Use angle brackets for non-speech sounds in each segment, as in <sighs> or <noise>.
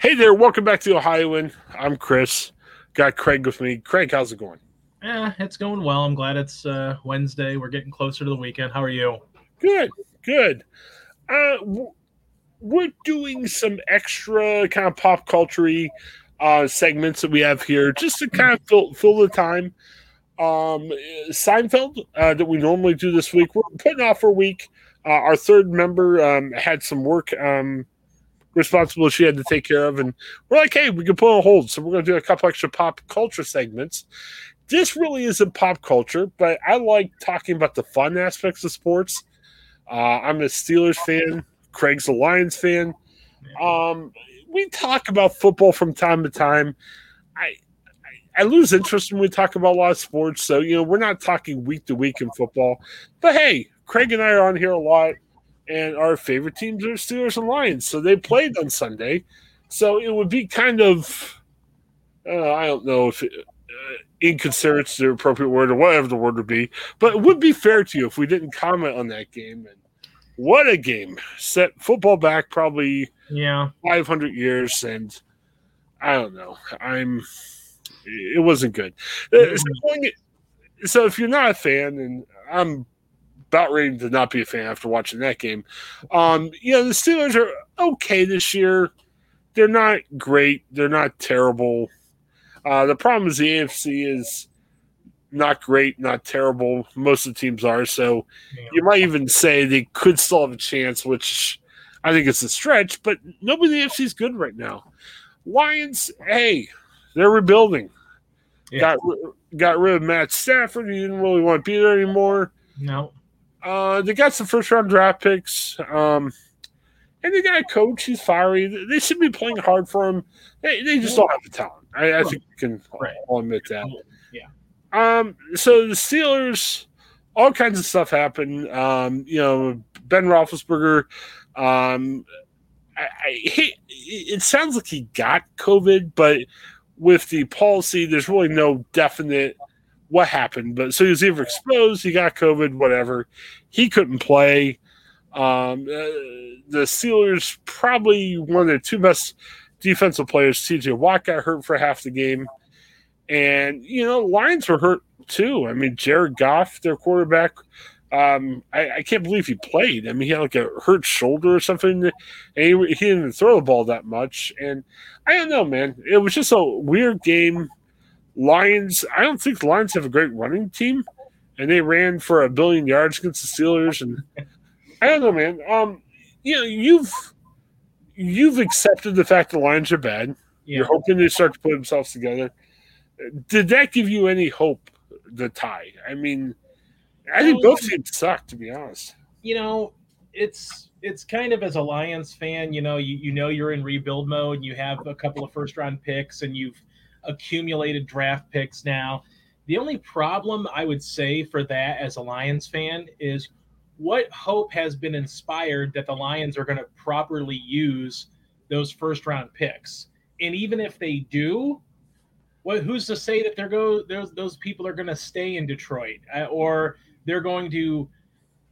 Hey there, welcome back to Ohioan. I'm Chris. Got Craig with me. Craig, how's it going? Yeah, it's going well. I'm glad it's uh, Wednesday. We're getting closer to the weekend. How are you? Good, good. Uh, we're doing some extra kind of pop culture uh, segments that we have here just to kind of fill, fill the time. Um, Seinfeld uh, that we normally do this week, we're putting off for a week. Uh, our third member um, had some work um, responsibility she had to take care of, and we're like, hey, we can put on hold. So we're going to do a couple extra pop culture segments. This really isn't pop culture, but I like talking about the fun aspects of sports. Uh, I'm a Steelers fan. Craig's a Lions fan. Um, we talk about football from time to time. I, I, I lose interest when we talk about a lot of sports. So you know, we're not talking week to week in football. But hey, Craig and I are on here a lot, and our favorite teams are Steelers and Lions. So they played on Sunday. So it would be kind of, uh, I don't know if it, uh, inconsiderate is the appropriate word or whatever the word would be, but it would be fair to you if we didn't comment on that game. And what a game! Set football back probably yeah 500 years, and I don't know. I'm. It wasn't good. Uh, so, so if you're not a fan, and I'm about ready to not be a fan after watching that game, um, you know the Steelers are okay this year. They're not great. They're not terrible. Uh, the problem is the AFC is not great, not terrible. Most of the teams are. So you might even say they could still have a chance, which I think it's a stretch, but nobody in the AFC is good right now. Lions, hey, they're rebuilding. Yeah. Got got rid of Matt Stafford. He didn't really want to be there anymore. No. Uh, they got some first round draft picks. Um, and they got a coach. He's fiery. They should be playing hard for him. They, they just don't have the talent. I, I think we can right. all admit that. Yeah. Um, so the Steelers, all kinds of stuff happened. Um, you know, Ben Roethlisberger. Um, I, I he, it sounds like he got COVID, but with the policy, there's really no definite what happened. But so he was either exposed, he got COVID, whatever. He couldn't play. Um, uh, the Steelers probably one of their two best defensive players, TJ Watt, got hurt for half the game. And, you know, Lions were hurt too. I mean, Jared Goff, their quarterback, um, I, I, can't believe he played. I mean, he had like a hurt shoulder or something, and he, he didn't throw the ball that much. And I don't know, man. It was just a weird game. Lions, I don't think the Lions have a great running team, and they ran for a billion yards against the Steelers. And I don't know, man. Um, you know, you've you've accepted the fact the Lions are bad. Yeah. You're hoping they start to put themselves together did that give you any hope? The tie. I mean, I think both teams suck. To be honest, you know, it's it's kind of as a Lions fan, you know, you, you know you're in rebuild mode. You have a couple of first round picks, and you've accumulated draft picks now. The only problem I would say for that as a Lions fan is what hope has been inspired that the Lions are going to properly use those first round picks. And even if they do, what who's to say that they're go those those people are going to stay in Detroit uh, or they're going to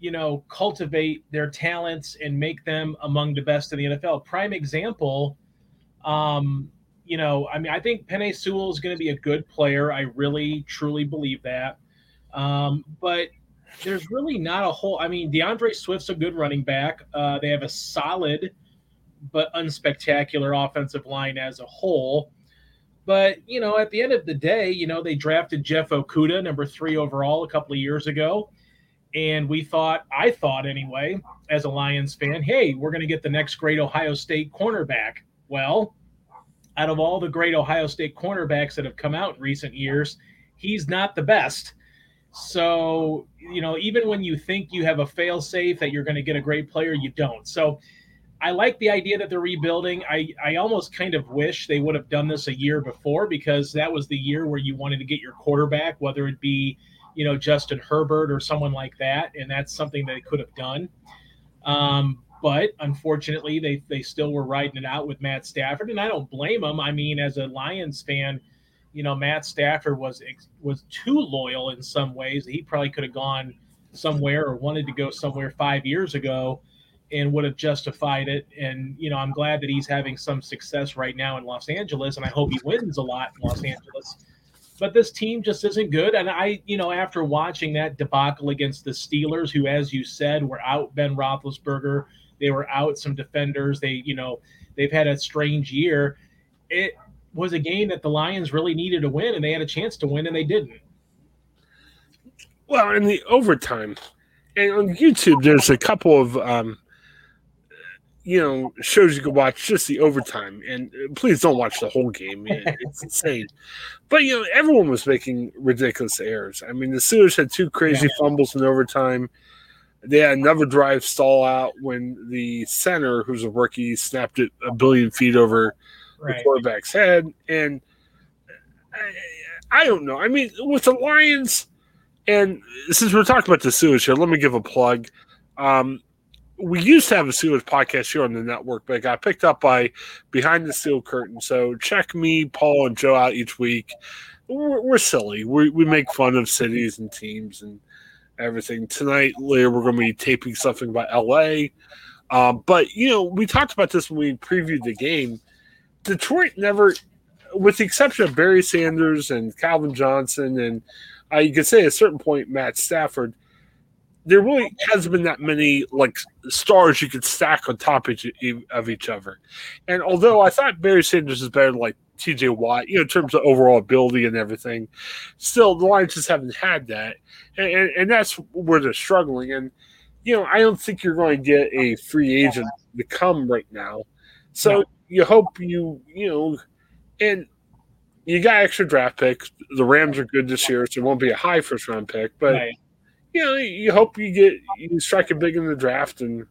you know cultivate their talents and make them among the best in the NFL. Prime example, um, you know, I mean, I think Penei Sewell is going to be a good player. I really truly believe that. Um, but there's really not a whole. I mean, D'Andre Swift's a good running back. Uh, they have a solid but unspectacular offensive line as a whole. But, you know, at the end of the day, you know, they drafted Jeff Okudah, number three overall, a couple of years ago. And we thought, I thought anyway, as a Lions fan, hey, we're going to get the next great Ohio State cornerback. Well, out of all the great Ohio State cornerbacks that have come out in recent years, he's not the best. So, you know, even when you think you have a fail safe that you're going to get a great player, you don't. So, I like the idea that they're rebuilding. I, I almost kind of wish they would have done this a year before because that was the year where you wanted to get your quarterback, whether it be, you know, Justin Herbert or someone like that. And that's something that they could have done. Um, but unfortunately, they, they still were riding it out with Matt Stafford. And I don't blame them. I mean, as a Lions fan, you know, Matt Stafford was was too loyal in some ways. He probably could have gone somewhere or wanted to go somewhere five years ago and would have justified it. And you know, I'm glad that he's having some success right now in Los Angeles, and I hope he wins a lot in Los Angeles. But this team just isn't good. And I, you know, after watching that debacle against the Steelers, who, as you said, were out Ben Roethlisberger, they were out some defenders. They, you know, they've had a strange year. It was a game that the Lions really needed to win, and they had a chance to win, and they didn't. Well, in the overtime, and on YouTube, there's a couple of um, you know shows you can watch just the overtime, and uh, please don't watch the whole game. <laughs> It's insane. But you know, everyone was making ridiculous errors. I mean, the Steelers had two crazy yeah. fumbles in overtime. They had another drive stall out when the center, who's a rookie, snapped it a billion feet over right. the quarterback's head. And I, I don't know. I mean, with the Lions and since we're talking about the Steelers here, let me give a plug. Um, we used to have a Steelers podcast here on the network, but it got picked up by Behind the Steel Curtain. So check me, Paul, and Joe out each week. We're, we're silly. We, we make fun of cities and teams and everything. Tonight, later, we're going to be taping something about LA. Um, but, you know, we talked about this when we previewed the game. Detroit never, with the exception of Barry Sanders and Calvin Johnson and – uh, you could say at a certain point, Matt Stafford, there really hasn't been that many like stars you could stack on top of each other. And although I thought Barry Sanders is better than like TJ Watt, you know, in terms of overall ability and everything, still the Lions just haven't had that. And, and, and that's where they're struggling. And, you know, I don't think you're going to get a free agent to come right now. So no. you hope you, you know, and you got extra draft picks. The Rams are good this year, so it won't be a high first round pick. But right. You know, you hope you get you strike it big in the draft, and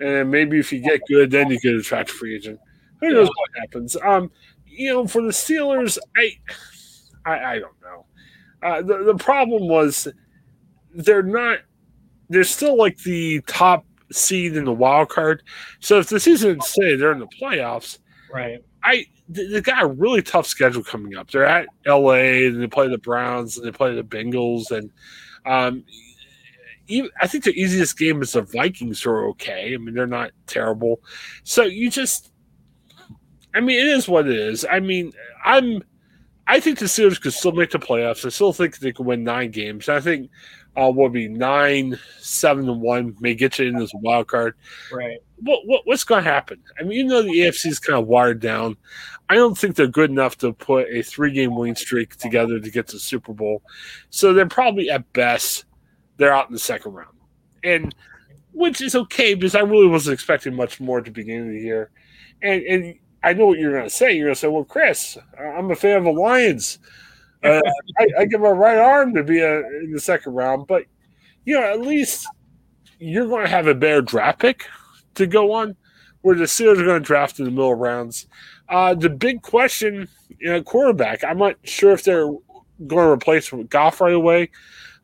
and maybe if you get good, then you get attract a free agent. Who knows what happens? Um, you know, for the Steelers, I I, I don't know. Uh, the the problem was they're not. They're still like the top seed in the wild card. So if the season say they're in the playoffs, right? I they got a really tough schedule coming up. They're at LA and they play the Browns and they play the Bengals and um, I think the easiest game is the Vikings are okay. I mean, they're not terrible. So you just, I mean, it is what it is. I mean, I'm, I think the Steelers could still make the playoffs. I still think they could win nine games. I think uh, will be nine, seven, and one may get you in as a wild card. Right. What, what what's going to happen? I mean, you know, the AFC is kind of wired down. I don't think they're good enough to put a three-game winning streak together to get to the Super Bowl. So they're probably at best they're out in the second round, and which is okay because I really wasn't expecting much more at the beginning of the year. And and I know what you're going to say. You're going to say, "Well, Chris, I'm a fan of the Lions." Uh, <laughs> I, I, give my right arm to be a, in the second round, but you know, at least you're going to have a better draft pick to go on, where the Steelers are going to draft in the middle rounds. Uh, the big question, you know, quarterback. I'm not sure if they're going to replace Goff right away.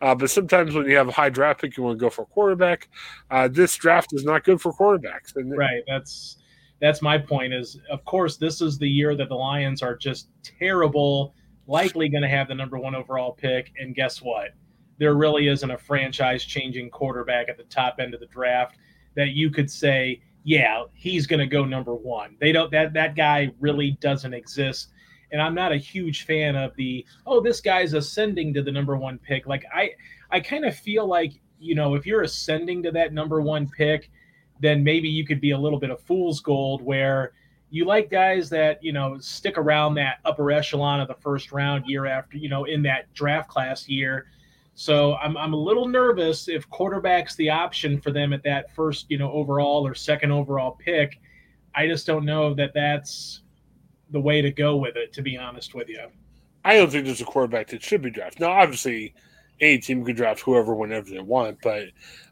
Uh, but sometimes when you have a high draft pick, you want to go for a quarterback. Uh, this draft is not good for quarterbacks. And right. That's that's my point. Is of course this is the year that the Lions are just terrible likely going to have the number one overall pick. And guess what? There really isn't a franchise changing quarterback at the top end of the draft that you could say, yeah, he's going to go number one. They don't, that, that guy really doesn't exist. And I'm not a huge fan of the, oh, this guy's ascending to the number one pick. Like, I, I kind of feel like, you know, if you're ascending to that number one pick, then maybe you could be a little bit of fool's gold where you like guys that you know stick around that upper echelon of the first round year after you know in that draft class year. So i'm, I'm a little nervous if quarterback's the option for them at that first you know overall or second overall pick. I just don't know that that's the way to go with it to be honest with you. I don't think there's a quarterback that should be drafted. Now obviously any team could draft whoever whenever they want, but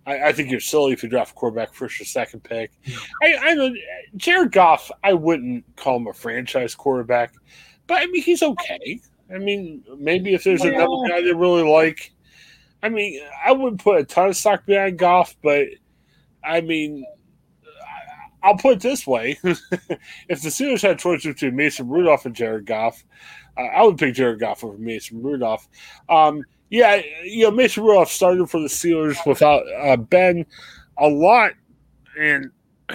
I, I, think you're silly if you draft a quarterback first or second pick. I, I know Jared Goff, I wouldn't call him a franchise quarterback, but I mean he's okay. I mean, maybe if there's another guy they really like, I mean, I wouldn't put a ton of stock behind Goff, but I mean, I'll put it this way: <laughs> if the Steelers had choice between Mason Rudolph and Jared Goff, uh, I would pick Jared Goff over Mason Rudolph. Um, yeah, you know, Mason Rudolph started for the Steelers without uh, Ben a lot. and <sighs>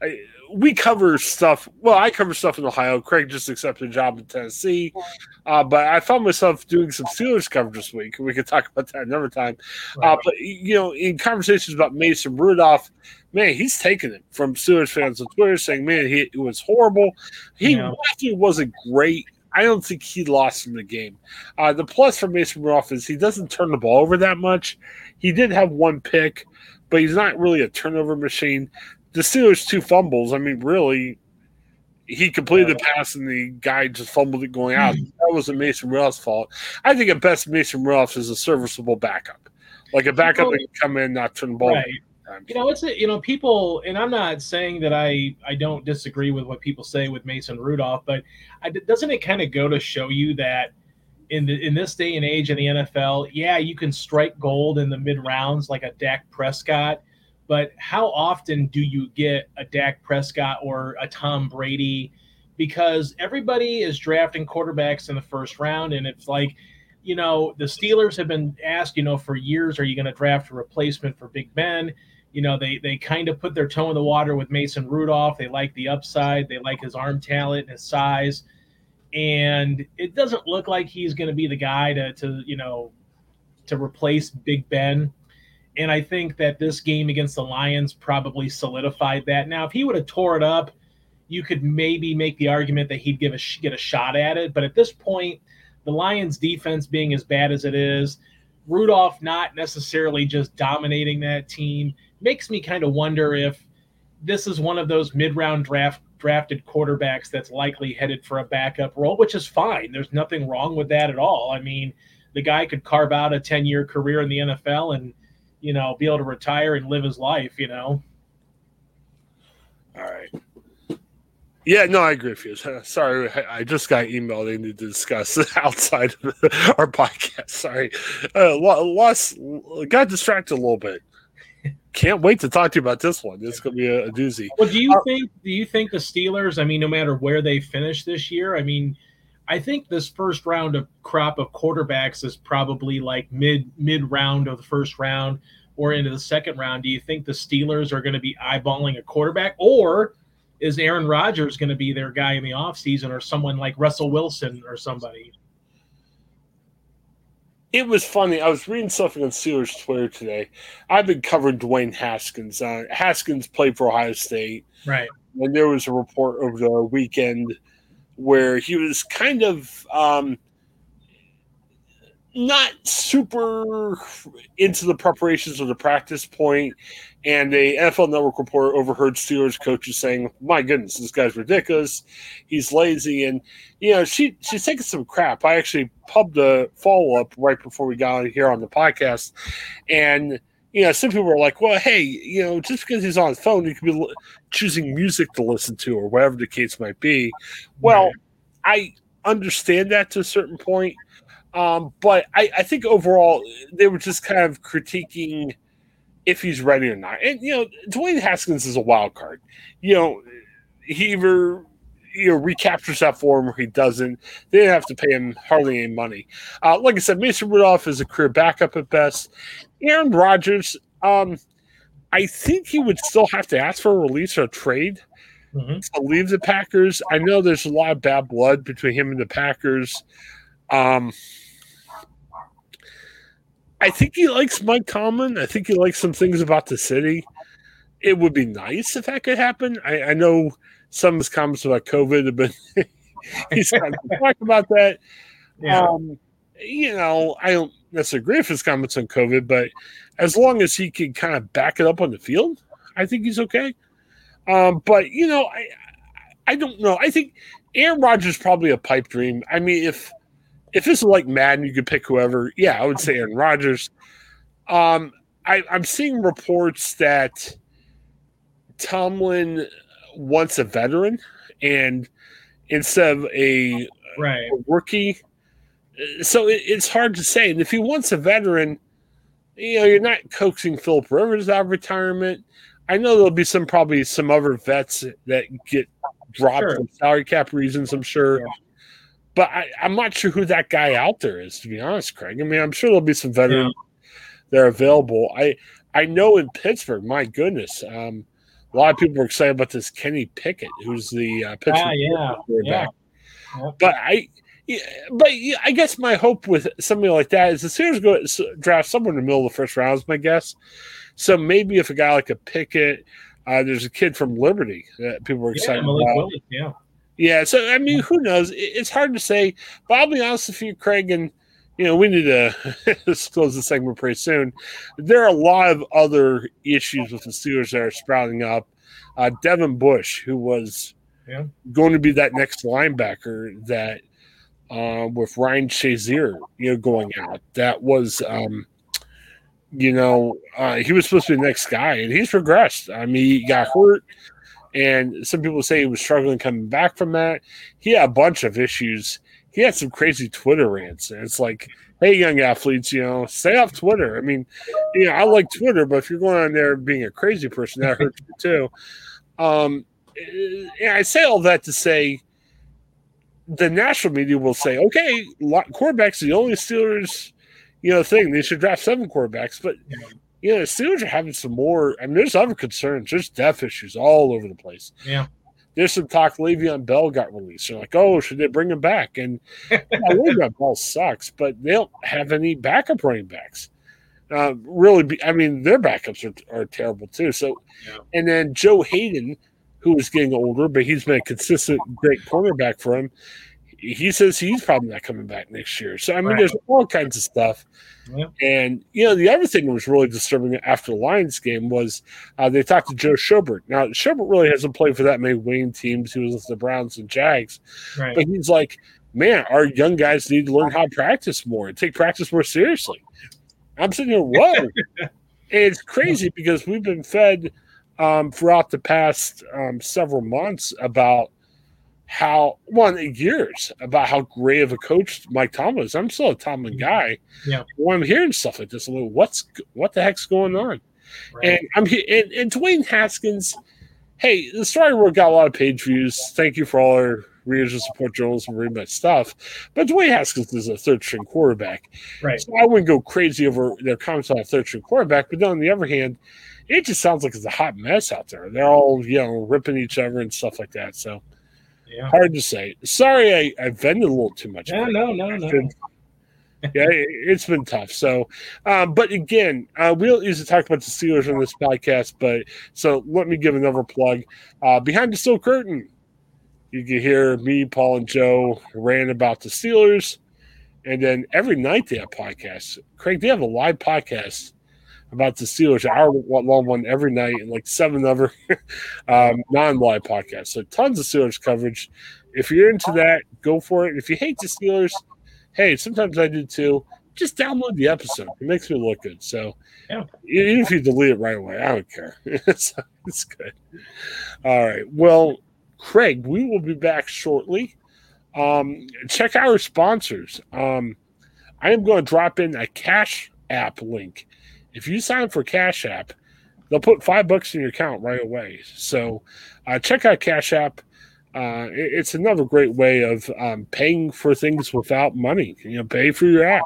I, we cover stuff. Well, I cover stuff in Ohio. Craig just accepted a job in Tennessee, uh, but I found myself doing some Steelers coverage this week. We could talk about that another time. Uh, but you know, in conversations about Mason Rudolph, man, he's taken it from Steelers fans on Twitter, saying, "Man, he it was horrible. He yeah. wasn't great." I don't think he lost in the game. Uh, the plus for Mason Rudolph is he doesn't turn the ball over that much. He did have one pick, but he's not really a turnover machine the Steelers two fumbles. I mean, really, he completed the pass and the guy just fumbled it going out. That wasn't Mason Rudolph's fault. I think at best Mason Rudolph is a serviceable backup, like a backup that can come in, not turn the ball. Right. You know, it's a, you know people, and I'm not saying that I I don't disagree with what people say with Mason Rudolph, but I, doesn't it kind of go to show you that in the in this day and age in the NFL, yeah, you can strike gold in the mid rounds like a Dak Prescott but how often do you get a Dak Prescott or a Tom Brady? Because everybody is drafting quarterbacks in the first round, and it's like, you know, the Steelers have been asked, you know, for years, are you going to draft a replacement for Big Ben? You know, they they kind of put their toe in the water with Mason Rudolph. They like the upside, they like his arm talent and his size, and it doesn't look like he's going to be the guy to to you know to replace Big Ben and I think that this game against the Lions probably solidified that. Now, if he would have tore it up, you could maybe make the argument that he'd give a get a shot at it. But at this point, the Lions' defense being as bad as it is, Rudolph not necessarily just dominating that team makes me kind of wonder if this is one of those mid-round draft drafted quarterbacks that's likely headed for a backup role, which is fine. There's nothing wrong with that at all. I mean, the guy could carve out a 10-year career in the NFL and you know, be able to retire and live his life, you know. All right. Yeah, no, I agree with you. <laughs> Sorry, I just got emailed. They need to discuss <laughs> outside of our podcast. Sorry, uh, lost, got distracted a little bit. Can't wait to talk to you about this one. This is gonna be a, a doozy. Well, do you uh, think? Do you think the Steelers? I mean, no matter where they finish this year, I mean, I think this first round of crop of quarterbacks is probably like mid mid round of the first round or into the second round. Do you think the Steelers are going to be eyeballing a quarterback or is Aaron Rodgers going to be their guy in the offseason or someone like Russell Wilson or somebody? It was funny. I was reading something on Steelers Twitter today. I've been covering Dwayne Haskins. Uh, Haskins played for Ohio State. Right. And there was a report over the weekend – where he was kind of um, not super into the preparations of the practice point, and a NFL Network reporter overheard Steelers coaches saying, "My goodness, this guy's ridiculous. He's lazy." And you know, she she's taking some crap. I actually pubbed a follow up right before we got here on the podcast, and you know, some people were like, well, hey, you know, just because he's on his phone, he could be choosing music to listen to or whatever the case might be. Well, I understand that to a certain point. Um, but I, I think overall, they were just kind of critiquing if he's ready or not. And, you know, Dwayne Haskins is a wild card. You know, he either you know recaptures that form or he doesn't. They didn't have to pay him hardly any money. Uh, like I said, Mason Rudolph is a career backup at best. Aaron Rodgers, um, I think he would still have to ask for a release or a trade mm-hmm. to leave the Packers. I know there's a lot of bad blood between him and the Packers. Um, I think he likes Mike Tomlin. I think he likes some things about the city. It would be nice if that could happen. I, I know some of his comments about COVID have been <laughs> he's kind of talked about that. Yeah. Um, you know, I don't necessarily agree with his comments on COVID, but as long as he can kind of back it up on the field, I think he's okay. Um, but you know, I I don't know. I think Aaron Rodgers is probably a pipe dream. I mean, if if this is like Madden, you could pick whoever. Yeah, I would say Aaron Rodgers. Um, I, I'm seeing reports that Tomlin wants a veteran, and instead of a, right. a rookie, so it, it's hard to say. And if he wants a veteran, you know, you're not coaxing Philip Rivers out of retirement. I know there'll be some probably some other vets that get dropped sure. for salary cap reasons. I'm sure, yeah. But I, am not sure who that guy out there is. To be honest, Craig. I mean, I'm sure there'll be some veterans yeah. that are available. I I know in Pittsburgh, my goodness, um, a lot of people are excited about this Kenny Pickett, who's the uh, Pittsburgh ah, yeah, yeah. yeah. But I, yeah, but I guess my hope with something like that is the Steelers go draft somewhere in the middle of the first round, is my guess. So maybe if a guy like a Pickett, uh, there's a kid from Liberty that people were excited yeah, about. Yeah. Yeah. So I mean, who knows? It's hard to say. But I'll be honest with you, Craig, and you know, we need to <laughs> close the segment pretty soon. There are a lot of other issues with the Steelers that are sprouting up. Uh, Devin Bush, who was yeah. going to be that next linebacker that uh, with Ryan Shazier, you know, going out, that was, um, you know, uh, he was supposed to be the next guy, and he's progressed. I mean, he got hurt, and some people say he was struggling coming back from that. He had a bunch of issues he had some crazy Twitter rants. And it's like, hey, young athletes, you know, stay off Twitter. I mean, you know, I like Twitter, but if you're going on there being a crazy person, that hurts you too. Um, and I say all that to say the national media will say, okay, quarterbacks are the only Steelers, you know, thing. They should draft seven quarterbacks. But, you know, the Steelers are having some more. I mean, there's other concerns. There's death issues all over the place. Yeah there's some talk Le'Veon Bell got released. They're like, oh, should they bring him back? And yeah, <laughs> Le'Veon Bell sucks, but they don't have any backup running backs. Uh, really, be, I mean, their backups are, are terrible too. So, yeah. and then Joe Haden, who is getting older, but he's been a consistent great cornerback for him he says he's probably not coming back next year. So I mean, right. there's all kinds of stuff. Yeah. And you know, the other thing that was really disturbing after the Lions game was uh, they talked to Joe Schobert. Now Schobert really hasn't played for that many Wayne teams. He was with the Browns and Jags, right. but he's like, man, our young guys need to learn how to practice more and take practice more seriously. I'm sitting here, whoa, <laughs> and it's crazy because we've been fed um, throughout the past um, several months about how one years about how great of a coach Mike Tomlin is. I'm still a Tomlin guy. Yeah. When I'm hearing stuff like this, I'm like, what's what the heck's going on? Right. And I'm and, and Dwayne Haskins. Hey, the story world got a lot of page views. Thank you for all our readers and support journalists and read my stuff. But Dwayne Haskins is a third string quarterback. Right. So I wouldn't go crazy over their comments on a third string quarterback. But then on the other hand, it just sounds like it's a hot mess out there. They're all, you know, ripping each other and stuff like that. So yeah. Hard to say. Sorry, I, I vented a little too much. Yeah, no, no, no. yeah, it, has been tough. So, um, but again, uh, we don't usually talk about the Steelers on this podcast, but so let me give another plug. Uh, Behind the Steel Curtain, you can hear me, Paul, and Joe rant about the Steelers. And then every night they have podcasts. Craig, they have a live podcast about the Steelers, hour long one every night, and like seven other <laughs> um, non live podcasts. So tons of Steelers coverage. If you're into that, go for it. If you hate the Steelers, hey, sometimes I do too. Just download the episode. It makes me look good. So yeah. even if you delete it right away, I don't care. <laughs> it's, it's good. All right. Well, Craig, we will be back shortly. Um, check our sponsors. Um, I am going to drop in a cash app link if you sign for Cash App, they'll put five bucks in your account right away. So uh, check out Cash App. Uh, it's another great way of um, paying for things without money. You know, pay for your app.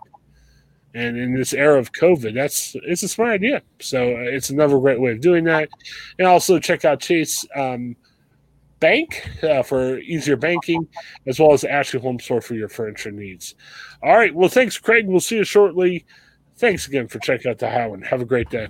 And in this era of COVID, that's it's a smart idea. So uh, it's another great way of doing that. And also check out Chase um, Bank uh, for easier banking, as well as Ashley Home Store for your furniture needs. All right. Well, thanks, Craig. We'll see you shortly. Thanks again for checking out the Highland. Have a great day.